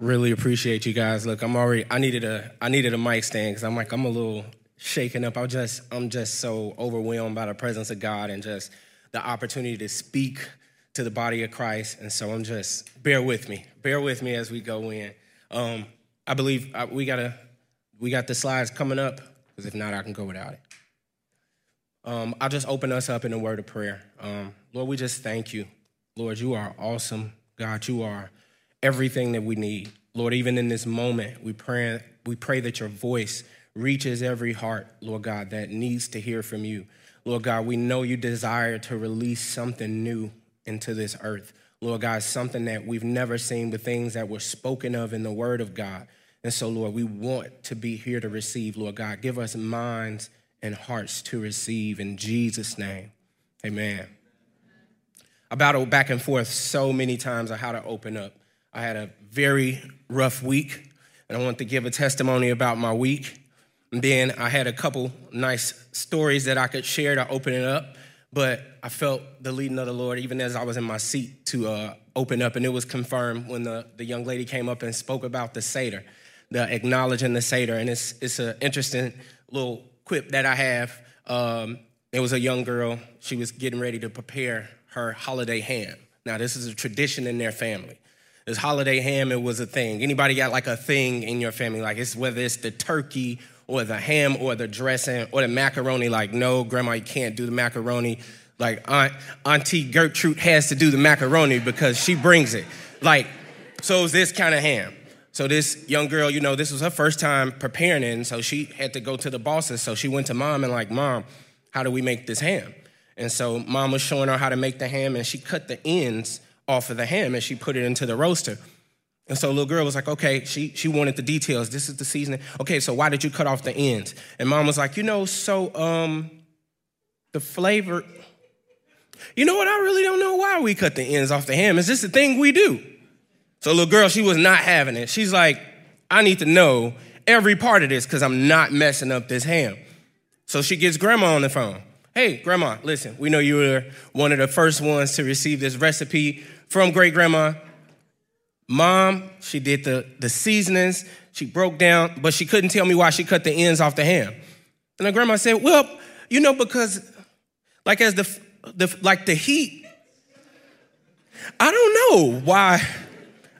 Really appreciate you guys. Look, I'm already. I needed a. I needed a mic stand because I'm like I'm a little shaken up. I'm just. I'm just so overwhelmed by the presence of God and just the opportunity to speak to the body of Christ. And so I'm just. Bear with me. Bear with me as we go in. Um, I believe uh, we gotta. We got the slides coming up because if not, I can go without it. Um, I'll just open us up in a word of prayer. Um, Lord, we just thank you. Lord, you are awesome. God, you are everything that we need. Lord, even in this moment, we pray, we pray that your voice reaches every heart, Lord God, that needs to hear from you. Lord God, we know you desire to release something new into this earth. Lord God, something that we've never seen, but things that were spoken of in the word of God. And so, Lord, we want to be here to receive, Lord God. Give us minds and hearts to receive in Jesus' name. Amen. I battled back and forth so many times on how to open up. I had a very rough week, and I want to give a testimony about my week. And then I had a couple nice stories that I could share to open it up, but I felt the leading of the Lord even as I was in my seat to uh, open up, and it was confirmed when the, the young lady came up and spoke about the Seder, the acknowledging the Seder. And it's, it's an interesting little quip that I have. Um, it was a young girl, she was getting ready to prepare her holiday ham. Now, this is a tradition in their family. This holiday ham, it was a thing. Anybody got like a thing in your family? Like it's whether it's the turkey or the ham or the dressing or the macaroni. Like, no, grandma, you can't do the macaroni. Like Aunt, Auntie Gertrude has to do the macaroni because she brings it. Like, so this kind of ham. So this young girl, you know, this was her first time preparing it, and so she had to go to the bosses. So she went to mom and like, mom, how do we make this ham? And so mom was showing her how to make the ham, and she cut the ends off of the ham and she put it into the roaster. And so little girl was like, okay, she, she wanted the details. This is the seasoning. Okay, so why did you cut off the ends? And mom was like, you know, so um, the flavor, you know what? I really don't know why we cut the ends off the ham. Is this the thing we do. So little girl, she was not having it. She's like, I need to know every part of this because I'm not messing up this ham. So she gets grandma on the phone. Hey, grandma, listen, we know you were one of the first ones to receive this recipe from great grandma. Mom, she did the, the seasonings, she broke down, but she couldn't tell me why she cut the ends off the ham. And the grandma said, Well, you know, because like as the, the like the heat, I don't know why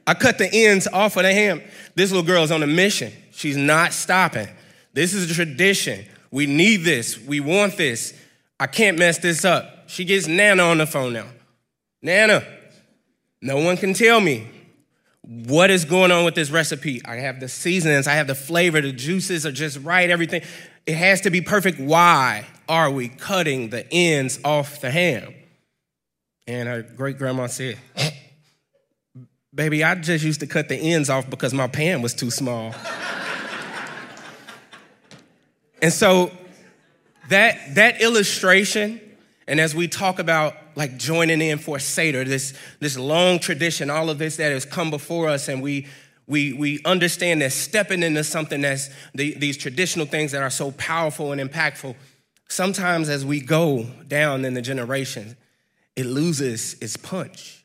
I cut the ends off of the ham. This little girl is on a mission. She's not stopping. This is a tradition. We need this. We want this. I can't mess this up. She gets Nana on the phone now. Nana, no one can tell me what is going on with this recipe. I have the seasonings, I have the flavor, the juices are just right, everything. It has to be perfect. Why are we cutting the ends off the ham? And her great grandma said, Baby, I just used to cut the ends off because my pan was too small. and so that, that illustration, and as we talk about like joining in for Seder, this, this long tradition, all of this that has come before us, and we, we, we understand that stepping into something that's the, these traditional things that are so powerful and impactful, sometimes as we go down in the generations, it loses its punch.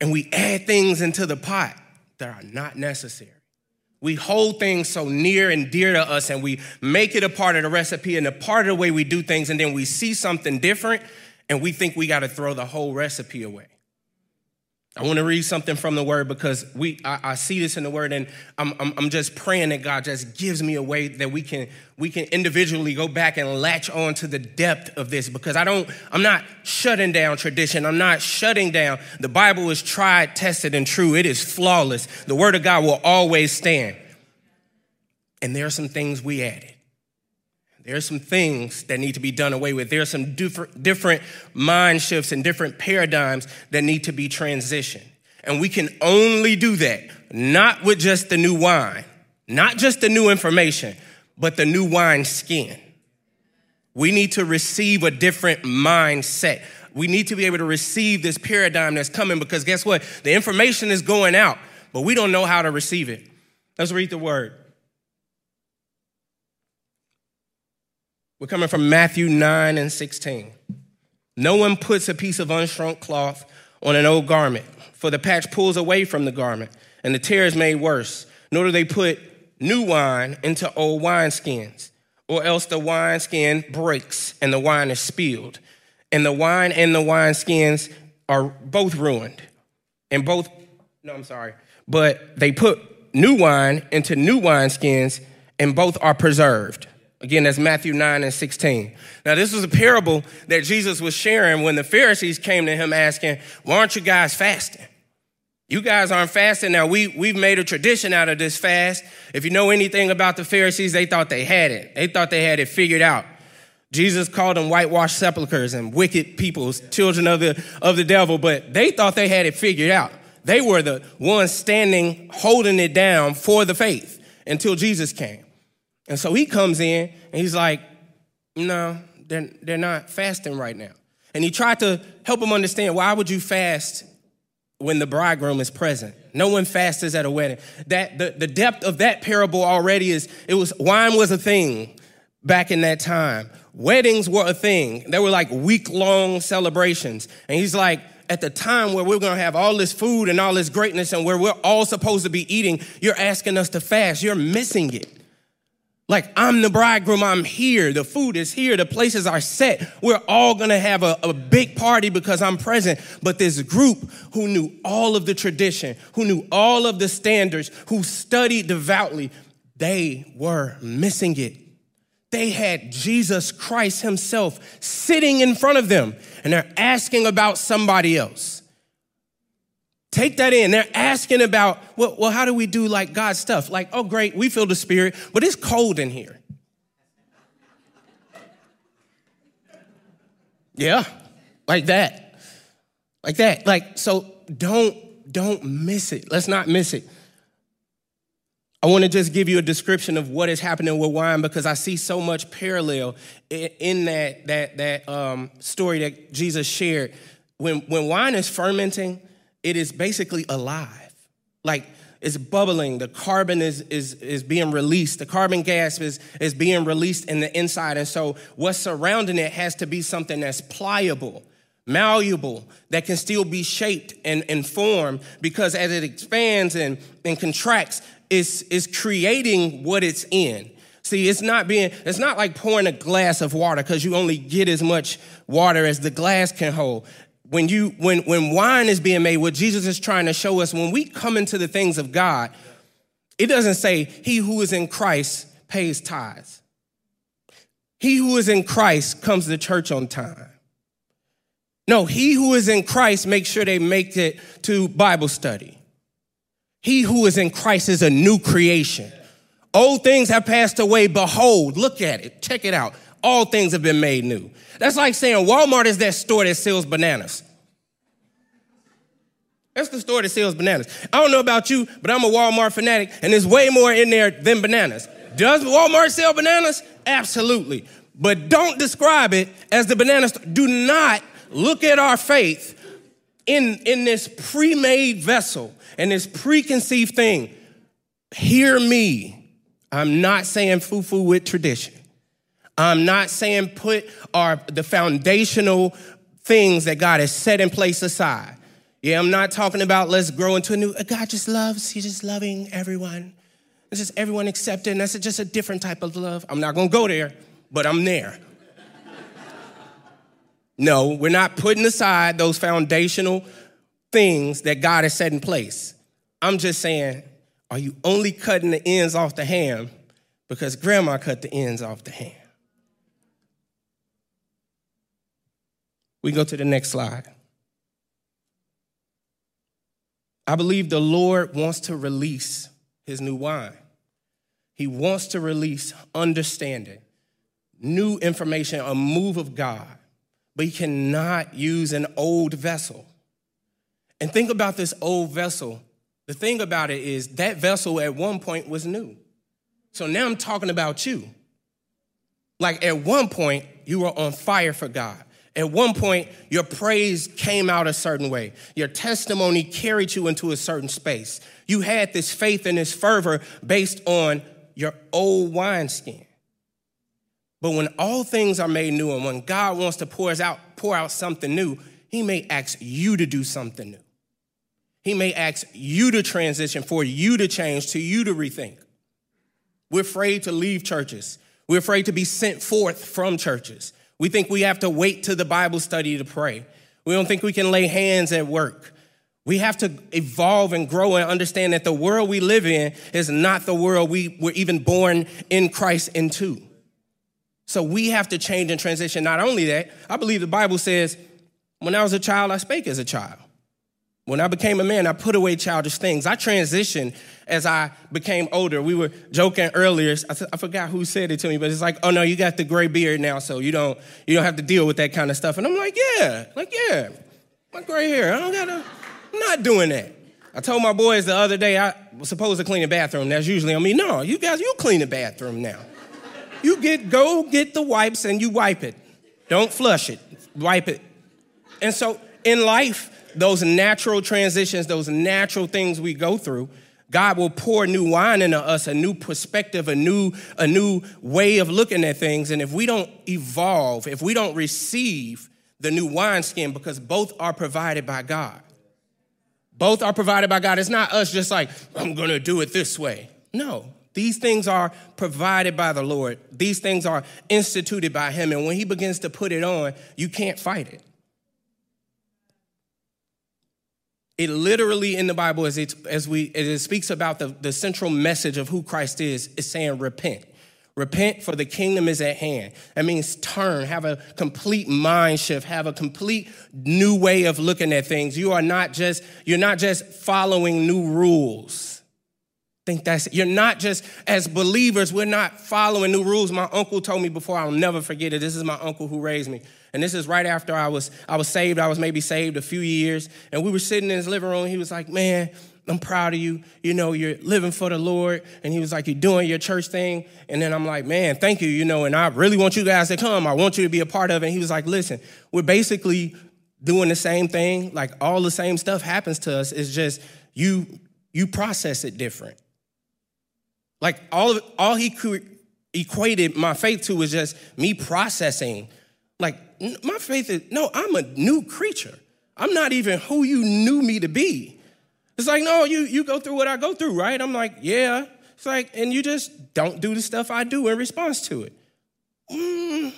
And we add things into the pot that are not necessary. We hold things so near and dear to us and we make it a part of the recipe and a part of the way we do things, and then we see something different and we think we got to throw the whole recipe away. I want to read something from the word because we I, I see this in the word, and I'm, I'm, I'm just praying that God just gives me a way that we can we can individually go back and latch on to the depth of this because I don't I'm not shutting down tradition. I'm not shutting down. The Bible is tried, tested, and true. It is flawless. The word of God will always stand. And there are some things we added There are some things that need to be done away with. There are some different, mind shifts and different paradigms that need to be transitioned. And we can only do that not with just the new wine, not just the new information, but the new wine skin. We need to receive a different mindset. We need to be able to receive this paradigm that's coming because guess what? The information is going out, but we don't know how to receive it. Let's read the word. We're coming from Matthew 9 and 16. No one puts a piece of unshrunk cloth on an old garment, for the patch pulls away from the garment, and the tear is made worse. Nor do they put new wine into old wineskins, or else the wineskin breaks and the wine is spilled and the wine and the wine skins are both ruined. And both, no, I'm sorry, but they put new wine into new wine skins, and both are preserved. Again, that's Matthew 9 and 16. Now, this was a parable that Jesus was sharing when the Pharisees came to him asking, Why aren't you guys fasting? You guys aren't fasting. Now, we, we've made a tradition out of this fast. If you know anything about the Pharisees, they thought they had it. They thought they had it figured out. Jesus called them whitewashed sepulchres and wicked peoples, children of the, of the devil, but they thought they had it figured out. They were the ones standing, holding it down for the faith until Jesus came. And so he comes in and he's like, no, they're, they're not fasting right now. And he tried to help him understand why would you fast when the bridegroom is present? No one fasts at a wedding. That the, the depth of that parable already is it was wine was a thing back in that time. Weddings were a thing. They were like week long celebrations. And he's like, at the time where we're gonna have all this food and all this greatness and where we're all supposed to be eating, you're asking us to fast. You're missing it. Like, I'm the bridegroom, I'm here. The food is here, the places are set. We're all gonna have a, a, big party because I'm present. But this group who knew all of the tradition, who knew all of the standards, who studied devoutly, they were missing it. They had Jesus Christ Himself sitting in front of them, and they're asking about somebody else. Take that in. They're asking about, well, well, how do we do like God stuff? Like, oh, great, we feel the Spirit, but it's cold in here. Yeah, like that. Like that. Like, so don't, don't miss it. Let's not miss it. I want to just give you a description of what is happening with wine because I see so much parallel in that that that um, story that Jesus shared. When when wine is fermenting, it is basically alive, like it's bubbling. The carbon is is is being released. The carbon gas is is being released in the inside, and so what's surrounding it has to be something that's pliable malleable, that can still be shaped and, and formed because as it expands and, and contracts, is, is creating what it's in. See, it's not being, it's not like pouring a glass of water because you only get as much water as the glass can hold. When you, when, when wine is being made, what Jesus is trying to show us, when we come into the things of God, it doesn't say, he who is in Christ pays tithes. He who is in Christ comes to church on time. No, he who is in Christ makes sure they make it to Bible study. He who is in Christ is a new creation. Old things have passed away. Behold, look at it. Check it out. All things have been made new. That's like saying Walmart is that store that sells bananas. That's the store that sells bananas. I don't know about you, but I'm a Walmart fanatic, and there's way more in there than bananas. Does Walmart sell bananas? Absolutely. But don't describe it as the banana store. Do not look at our faith in, in this pre made vessel and this preconceived thing. Hear me. I'm not saying foo foo with tradition. I'm not saying put our the foundational things that God has set in place aside. Yeah, I'm not talking about let's grow into a new uh, God just loves, He's just loving everyone. It's just everyone accepting. That's just a different type of love. I'm not gonna go there, but I'm there. no, we're not putting aside those foundational things that God has set in place. I'm just saying, are you only cutting the ends off the ham because grandma cut the ends off the ham? We go to the next slide. I believe the Lord wants to release his new wine. He wants to release understanding. new information, a move of God, but he cannot use an old vessel. And think about this old vessel. The thing about it is that vessel at one point was new. So now I'm talking about you. Like at one point, you were on fire for God. At one point, your praise came out a certain way. Your testimony carried you into a certain space. You had this faith and this fervor based on your old wineskin. But when all things are made new and when God wants to pour out, pour out something new, he may ask you to do something new. He may ask you to transition, for you to change, to you to rethink. We're afraid to leave churches. We're afraid to be sent forth from churches. We think we have to wait to the Bible study to pray. We don't think we can lay hands at work. We have to evolve and grow and understand that the world we live in is not the world we were even born in Christ into. So we have to change and transition. Not only that, I believe the Bible says, when I was a child, I spake as a child. When I became a man, I put away childish things. I transitioned as I became older. We were joking earlier. I, I, forgot who said it to me, but it's like, oh no, you got the gray beard now, so you don't you don't have to deal with that kind of stuff. And I'm like, yeah, like yeah, my gray hair. I don't gotta. I'm not doing that. I told my boys the other day I was supposed to clean the bathroom. That's usually on me. No, you guys, you clean the bathroom now. You get go get the wipes and you wipe it. Don't flush it. Wipe it. And so in life those natural transitions, those natural things we go through, God will pour new wine into us, a new perspective, a new, a new way of looking at things. And if we don't evolve, if we don't receive the new wineskin, because both are provided by God, both are provided by God. It's not us just like, I'm gonna do it this way. No, these things are provided by the Lord. These things are instituted by Him. And when He begins to put it on, you can't fight it. It literally in the Bible, as it, as we, as it speaks about the, the central message of who Christ is, is saying repent. Repent for the kingdom is at hand. That means turn, have a complete mind shift, have a complete new way of looking at things. You are not just, you're not just following new rules. I think that's you're not just as believers, we're not following new rules. My uncle told me before, I'll never forget it. This is my uncle who raised me. And this is right after I was I was saved. I was maybe saved a few years. And we were sitting in his living room. He was like, Man, I'm proud of you. You know, you're living for the Lord. And he was like, You're doing your church thing. And then I'm like, Man, thank you. You know, and I really want you guys to come. I want you to be a part of it. And he was like, Listen, we're basically doing the same thing. Like all the same stuff happens to us. It's just you you process it different. Like all of all he equated my faith to was just me processing. My faith is, no, I'm a new creature. I'm not even who you knew me to be. It's like, no, you, you go through what I go through, right? I'm like, yeah. It's like, and you just don't do the stuff I do in response to it. Mm,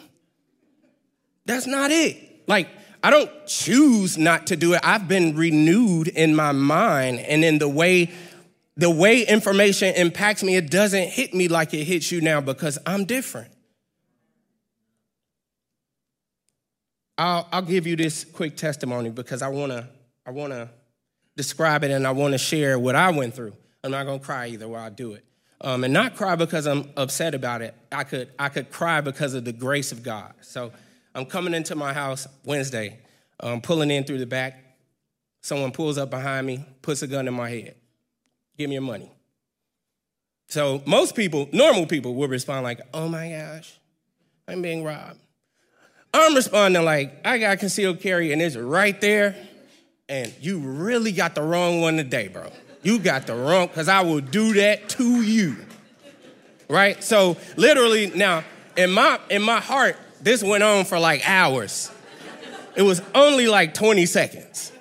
that's not it. Like, I don't choose not to do it. I've been renewed in my mind and in the way the way information impacts me, it doesn't hit me like it hits you now because I'm different. I'll, I'll give you this quick testimony because I wanna, I wanna describe it and I wanna share what I went through. I'm not gonna cry either while I do it. Um, and not cry because I'm upset about it. I could, I could cry because of the grace of God. So I'm coming into my house Wednesday, um, pulling in through the back. Someone pulls up behind me, puts a gun in my head. Give me your money. So most people, normal people, will respond like, oh my gosh, I'm being robbed. I'm responding like, I got concealed carry and it's right there. And you really got the wrong one today, bro. You got the wrong, because I will do that to you. Right? So literally now, in my in my heart, this went on for like hours. It was only like 20 seconds.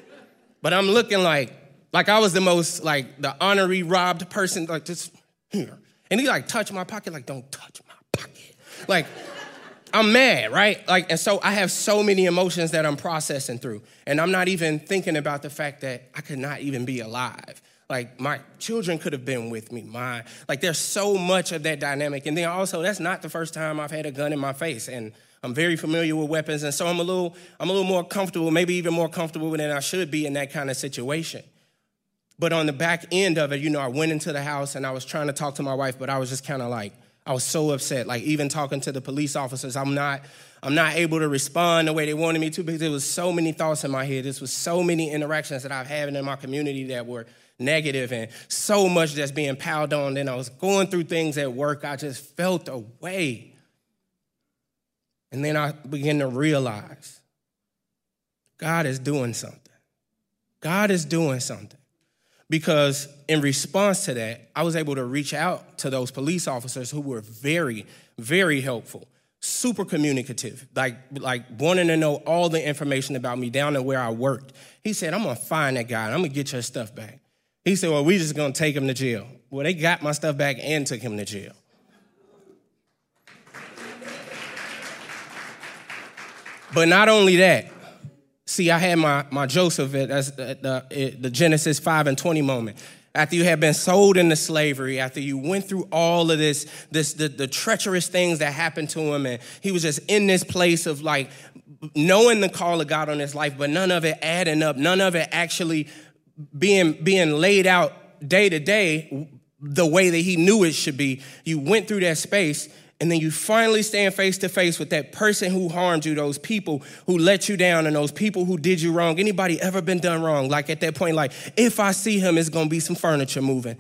But I'm looking like, like I was the most like the honorary robbed person, like just here. And he like touched my pocket, like, don't touch my pocket. Like, I'm mad, right? Like, and so I have so many emotions that I'm processing through. And I'm not even thinking about the fact that I could not even be alive. Like my children could have been with me. My like there's so much of that dynamic. And then also that's not the first time I've had a gun in my face. And I'm very familiar with weapons. And so I'm a little, I'm a little more comfortable, maybe even more comfortable than I should be in that kind of situation. But on the back end of it, you know, I went into the house and I was trying to talk to my wife, but I was just kind of like, I was so upset. Like even talking to the police officers, I'm not I'm not able to respond the way they wanted me to because there was so many thoughts in my head. This was so many interactions that I've had in my community that were negative and so much that's being piled on. Then I was going through things at work. I just felt away. And then I began to realize God is doing something. God is doing something. Because in response to that, I was able to reach out to those police officers who were very, very helpful, super communicative, like, like wanting to know all the information about me down to where I worked. He said, I'm gonna find that guy and I'm gonna get your stuff back. He said, Well, we just gonna take him to jail. Well, they got my stuff back and took him to jail. But not only that, see, I had my, my Joseph at, the, the Genesis 5 and 20 moment. After you had been sold into slavery, after you went through all of this, this the, the treacherous things that happened to him, and he was just in this place of like knowing the call of God on his life, but none of it adding up, none of it actually being, being laid out day to day the way that he knew it should be. You went through that space and then you finally stand face to face with that person who harmed you, those people who let you down, and those people who did you wrong. Anybody ever been done wrong? Like at that point, like if I see him, it's gonna be some furniture moving.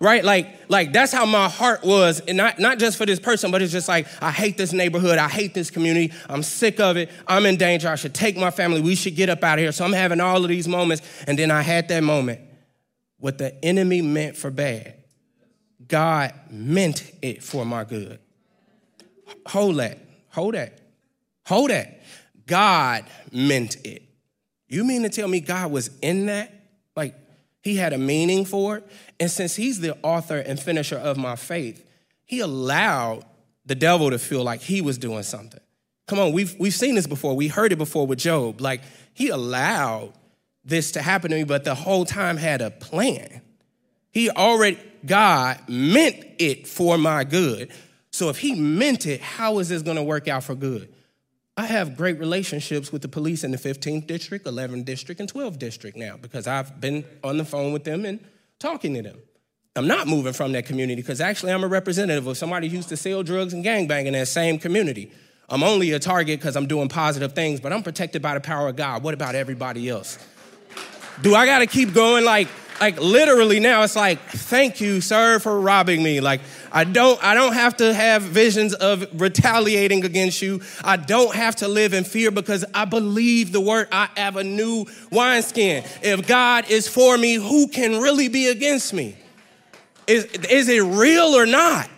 right? Like, like that's how my heart was, and not, not just for this person, but it's just like, I hate this neighborhood, I hate this community, I'm sick of it, I'm in danger, I should take my family, we should get up out of here. So I'm having all of these moments, and then I had that moment. What the enemy meant for bad, God meant it for my good. Hold that. Hold that. Hold that. God meant it. You mean to tell me God was in that? Like he had a meaning for it? And since he's the author and finisher of my faith, he allowed the devil to feel like he was doing something. Come on, we've, we've seen this before. We heard it before with Job. Like he allowed this to happen to me, but the whole time had a plan. He already, God meant it for my good. So if he meant it, how is this going to work out for good? I have great relationships with the police in the 15th district, 11th district, and 12th district now because I've been on the phone with them and talking to them. I'm not moving from that community because actually I'm a representative of somebody who used to sell drugs and gangbang in that same community. I'm only a target because I'm doing positive things, but I'm protected by the power of God. What about everybody else? Do I got to keep going like like literally now it's like thank you sir for robbing me. Like i don't i don't have to have visions of retaliating against you. I don't have to live in fear because i believe the word. I have a new wineskin. If god is for me who can really be against me? Is, is it real or not?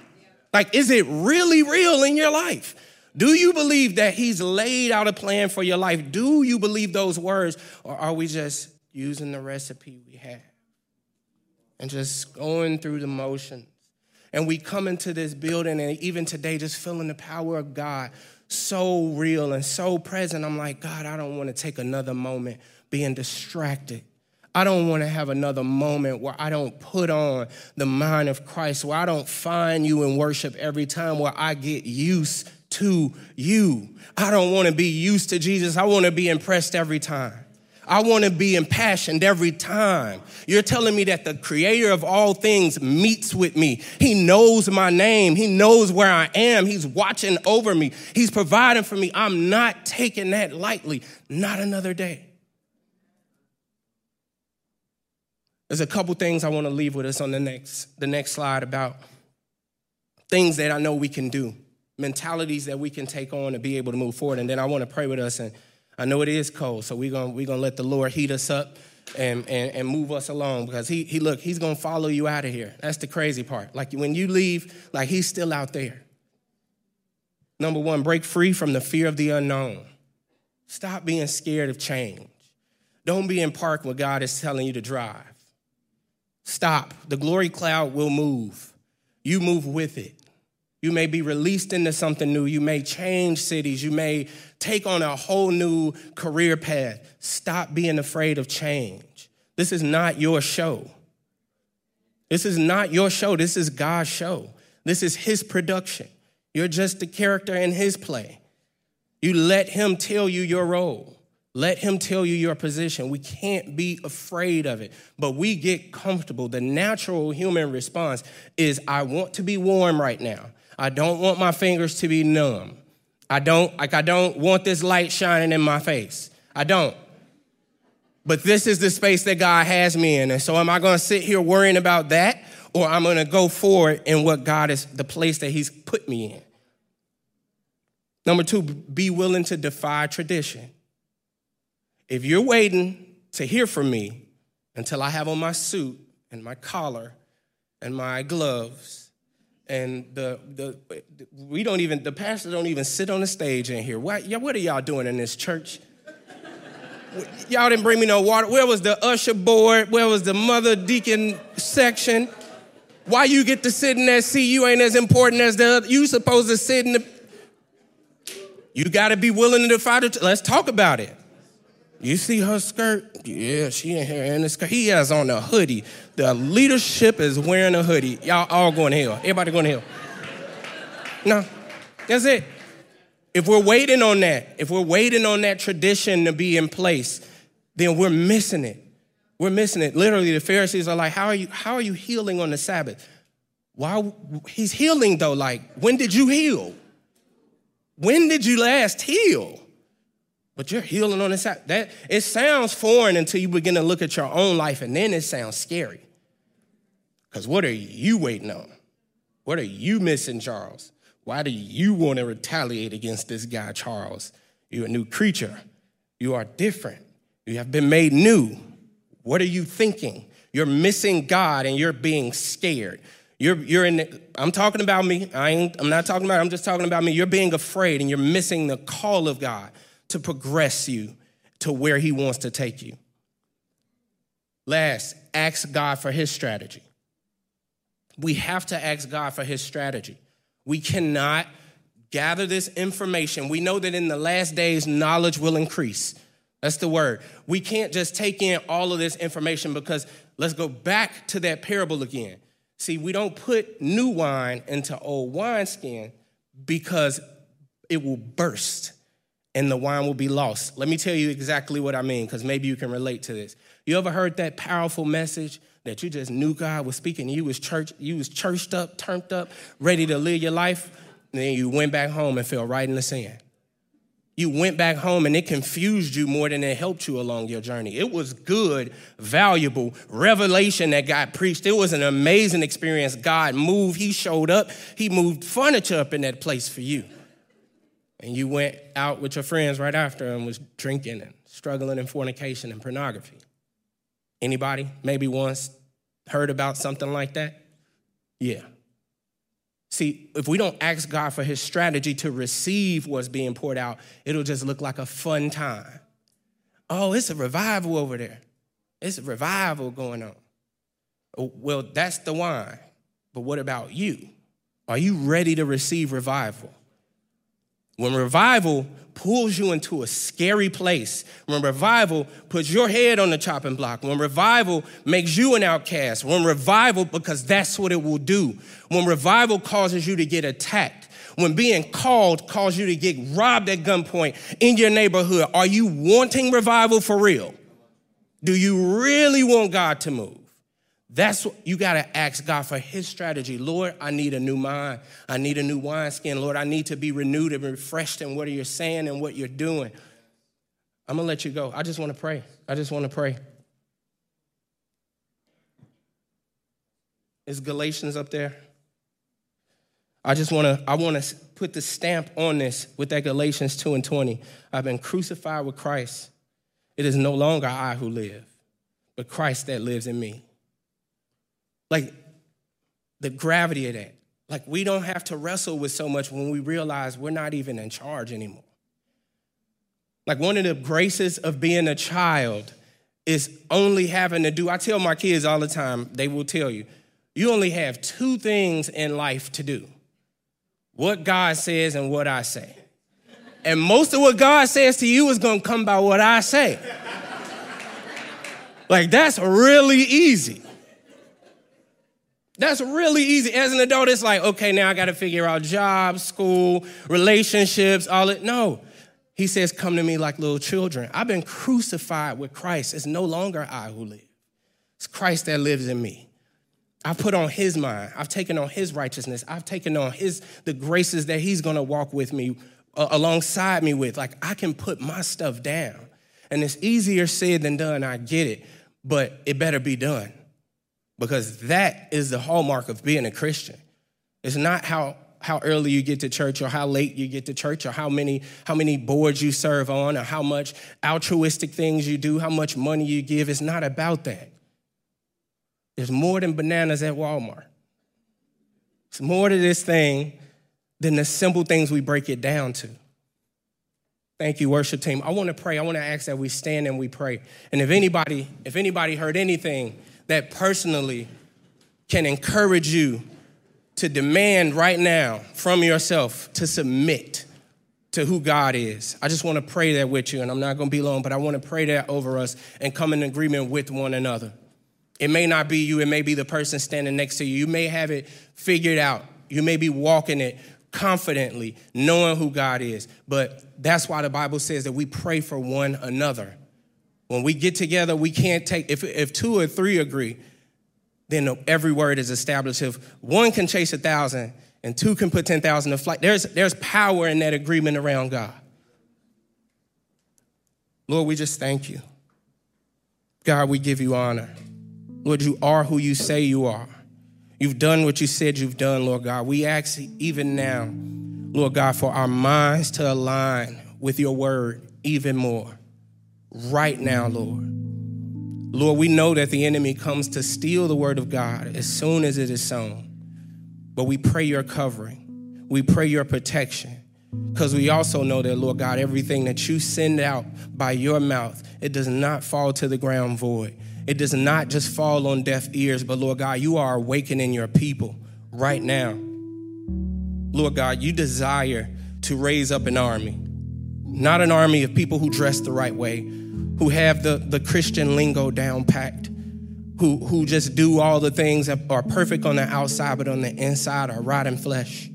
Like is it really real in your life? Do you believe that he's laid out a plan for your life? Do you believe those words or are we just using the recipe we have and just going through the motions. And we come into this building, and even today, just feeling the power of God so real and so present. I'm like, God, I don't want to take another moment being distracted. I don't want to have another moment where I don't put on the mind of Christ, where I don't find you in worship every time, where I get used to you. I don't want to be used to Jesus. I want to be impressed every time. I want to be impassioned every time. You're telling me that the creator of all things meets with me. He knows my name. He knows where I am. He's watching over me. He's providing for me. I'm not taking that lightly. Not another day. There's a couple things I want to leave with us on the next, the next slide about things that I know we can do, mentalities that we can take on to be able to move forward. And then I want to pray with us and I know it is cold, so we're gonna we're gonna let the Lord heat us up and, and, and move us along because he, he look, he's gonna follow you out of here. That's the crazy part. Like when you leave, like he's still out there. Number one, break free from the fear of the unknown. Stop being scared of change. Don't be in park when God is telling you to drive. Stop. The glory cloud will move. You move with it. You may be released into something new. You may change cities. You may take on a whole new career path. Stop being afraid of change. This is not your show. This is not your show. This is God's show. This is His production. You're just the character in His play. You let Him tell you your role. Let him tell you your position. We can't be afraid of it, but we get comfortable. The natural human response is I want to be warm right now. I don't want my fingers to be numb. I don't like I don't want this light shining in my face. I don't. But this is the space that God has me in. And so am I going to sit here worrying about that or I'm going to go forward in what God is the place that he's put me in. Number 2, be willing to defy tradition. If you're waiting to hear from me until I have on my suit and my collar and my gloves and the the we don't even the pastor don't even sit on the stage in here. What what are y'all doing in this church? y'all didn't bring me no water. Where was the usher board? Where was the mother deacon section? Why you get to sit in that seat? You ain't as important as the other. You supposed to sit in the. You got to be willing to fight. Let's talk about it. You see her skirt? Yeah, she in here in the skirt. He has on a hoodie. The leadership is wearing a hoodie. Y'all all going to hell. Everybody going to hell. No, that's it. If we're waiting on that, if we're waiting on that tradition to be in place, then we're missing it. We're missing it. Literally, the Pharisees are like, How are you, how are you healing on the Sabbath? Why he's healing though, like, when did you heal? When did you last heal? But you're healing on the Sabbath. That it sounds foreign until you begin to look at your own life, and then it sounds scary. Because what are you waiting on? What are you missing, Charles? Why do you want to retaliate against this guy, Charles? You're a new creature. You are different. You have been made new. What are you thinking? You're missing God and you're being scared. You're, you're in, I'm talking about me. I ain't, I'm not talking about, I'm just talking about me. You're being afraid and you're missing the call of God to progress you to where He wants to take you. Last, ask God for His strategy. We have to ask God for His strategy. We cannot gather this information. We know that in the last days, knowledge will increase. That's the word. We can't just take in all of this information because let's go back to that parable again. See, we don't put new wine into old wineskin because it will burst and the wine will be lost. Let me tell you exactly what I mean because maybe you can relate to this. You ever heard that powerful message that you just knew God was speaking, you was church, you was churched up, turned up, ready to live your life, and then you went back home and fell right in the sand. You went back home and it confused you more than it helped you along your journey. It was good, valuable revelation that God preached. It was an amazing experience. God moved, He showed up, He moved furniture up in that place for you. And you went out with your friends right after and was drinking and struggling in fornication and pornography. Anybody maybe once heard about something like that? Yeah. See, if we don't ask God for his strategy to receive what's being poured out, it'll just look like a fun time. Oh, it's a revival over there. It's a revival going on. Oh, well, that's the wine. But what about you? Are you ready to receive revival? When revival pulls you into a scary place, when revival puts your head on the chopping block, when revival makes you an outcast, when revival, because that's what it will do, when revival causes you to get attacked, when being called causes you to get robbed at gunpoint in your neighborhood, are you wanting revival for real? Do you really want God to move? That's what you got to ask God for his strategy. Lord, I need a new mind. I need a new wineskin. Lord, I need to be renewed and refreshed in what you're saying and what you're doing. I'm going to let you go. I just want to pray. I just want to pray. Is Galatians up there? I just want to I want to put the stamp on this with that Galatians 2 and 20. I've been crucified with Christ. It is no longer I who live, but Christ that lives in me. Like the gravity of that. Like we don't have to wrestle with so much when we realize we're not even in charge anymore. Like one of the graces of being a child is only having to do, I tell my kids all the time, they will tell you, you only have two things in life to do what God says and what I say. And most of what God says to you is gonna come by what I say. like that's really easy. That's really easy. As an adult, it's like, okay, now I got to figure out jobs, school, relationships, all it. No, He says, Come to me like little children. I've been crucified with Christ. It's no longer I who live, it's Christ that lives in me. I've put on his mind. I've taken on his righteousness. I've taken on his the graces that he's going to walk with me uh, alongside me with. Like I can put my stuff down. And it's easier said than done. I get it, but it better be done. Because that is the hallmark of being a Christian. It's not how how early you get to church or how late you get to church or how many how many boards you serve on or how much altruistic things you do, how much money you give. It's not about that. There's more than bananas at Walmart. It's more to this thing than the simple things we break it down to. Thank you, worship team. I want to pray. I want to ask that we stand and we pray. And if anybody, if anybody heard anything that personally can encourage you to demand right now from yourself to submit to who God is. I just want to pray that with you, and I'm not going to be long, but I want to pray that over us and come in agreement with one another. It may not be you, it may be the person standing next to you. You may have it figured out, you may be walking it confidently, knowing who God is. But that's why the Bible says that we pray for one another. When we get together, we can't take, if, if two or three agree, then every word is established. If one can chase a thousand and two can put 10,000 to flight, there's, there's power in that agreement around God. Lord, we just thank you. God, we give you honor. Lord, you are who you say you are. You've done what you said you've done, Lord God. We ask even now, Lord God, for our minds to align with your word even more. Right now, Lord. Lord, we know that the enemy comes to steal the word of God as soon as it is sown. But we pray your covering, we pray your protection. Because we also know that, Lord God, everything that you send out by your mouth, it does not fall to the ground void. It does not just fall on deaf ears, but Lord God, you are awakening your people right now. Lord God, you desire to raise up an army, not an army of people who dress the right way, who have the, the Christian lingo down packed, who, who just do all the things that are perfect on the outside, but on the inside are rotten flesh.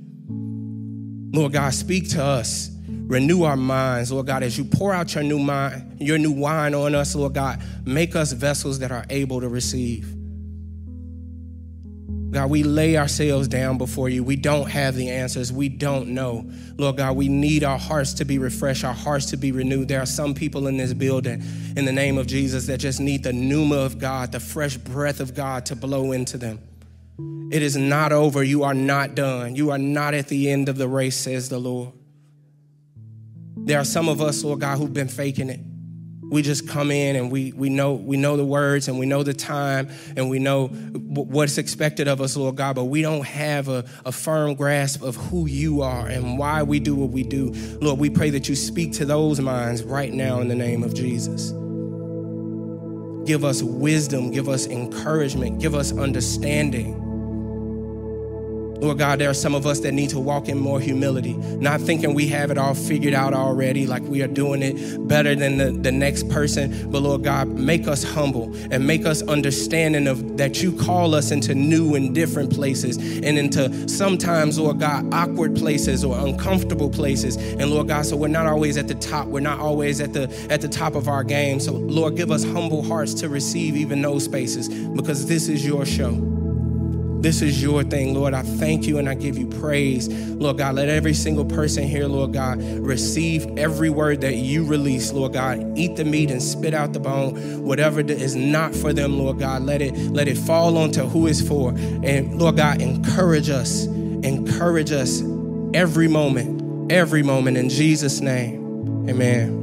Lord God, speak to us Renew our minds, Lord God, as you pour out your new mind, your new wine on us, Lord God. Make us vessels that are able to receive. God, we lay ourselves down before you. We don't have the answers. We don't know. Lord God, we need our hearts to be refreshed, our hearts to be renewed. There are some people in this building, in the name of Jesus, that just need the pneuma of God, the fresh breath of God to blow into them. It is not over. You are not done. You are not at the end of the race, says the Lord. There are some of us, Lord God, who've been faking it. We just come in and we, we, know, we know the words and we know the time and we know what's expected of us, Lord God, but we don't have a, a firm grasp of who you are and why we do what we do. Lord, we pray that you speak to those minds right now in the name of Jesus. Give us wisdom, give us encouragement, give us understanding. Lord God, there are some of us that need to walk in more humility, not thinking we have it all figured out already, like we are doing it better than the, the next person. But Lord God, make us humble and make us understanding of that you call us into new and different places and into sometimes, Lord God, awkward places or uncomfortable places. And Lord God, so we're not always at the top. We're not always at the at the top of our game. So Lord, give us humble hearts to receive even those spaces because this is your show. This is your thing, Lord. I thank you and I give you praise. Lord God, let every single person here, Lord God, receive every word that you release, Lord God. Eat the meat and spit out the bone. Whatever is not for them, Lord God, let it let it fall onto who is for. And Lord God, encourage us. Encourage us every moment, every moment in Jesus' name. Amen.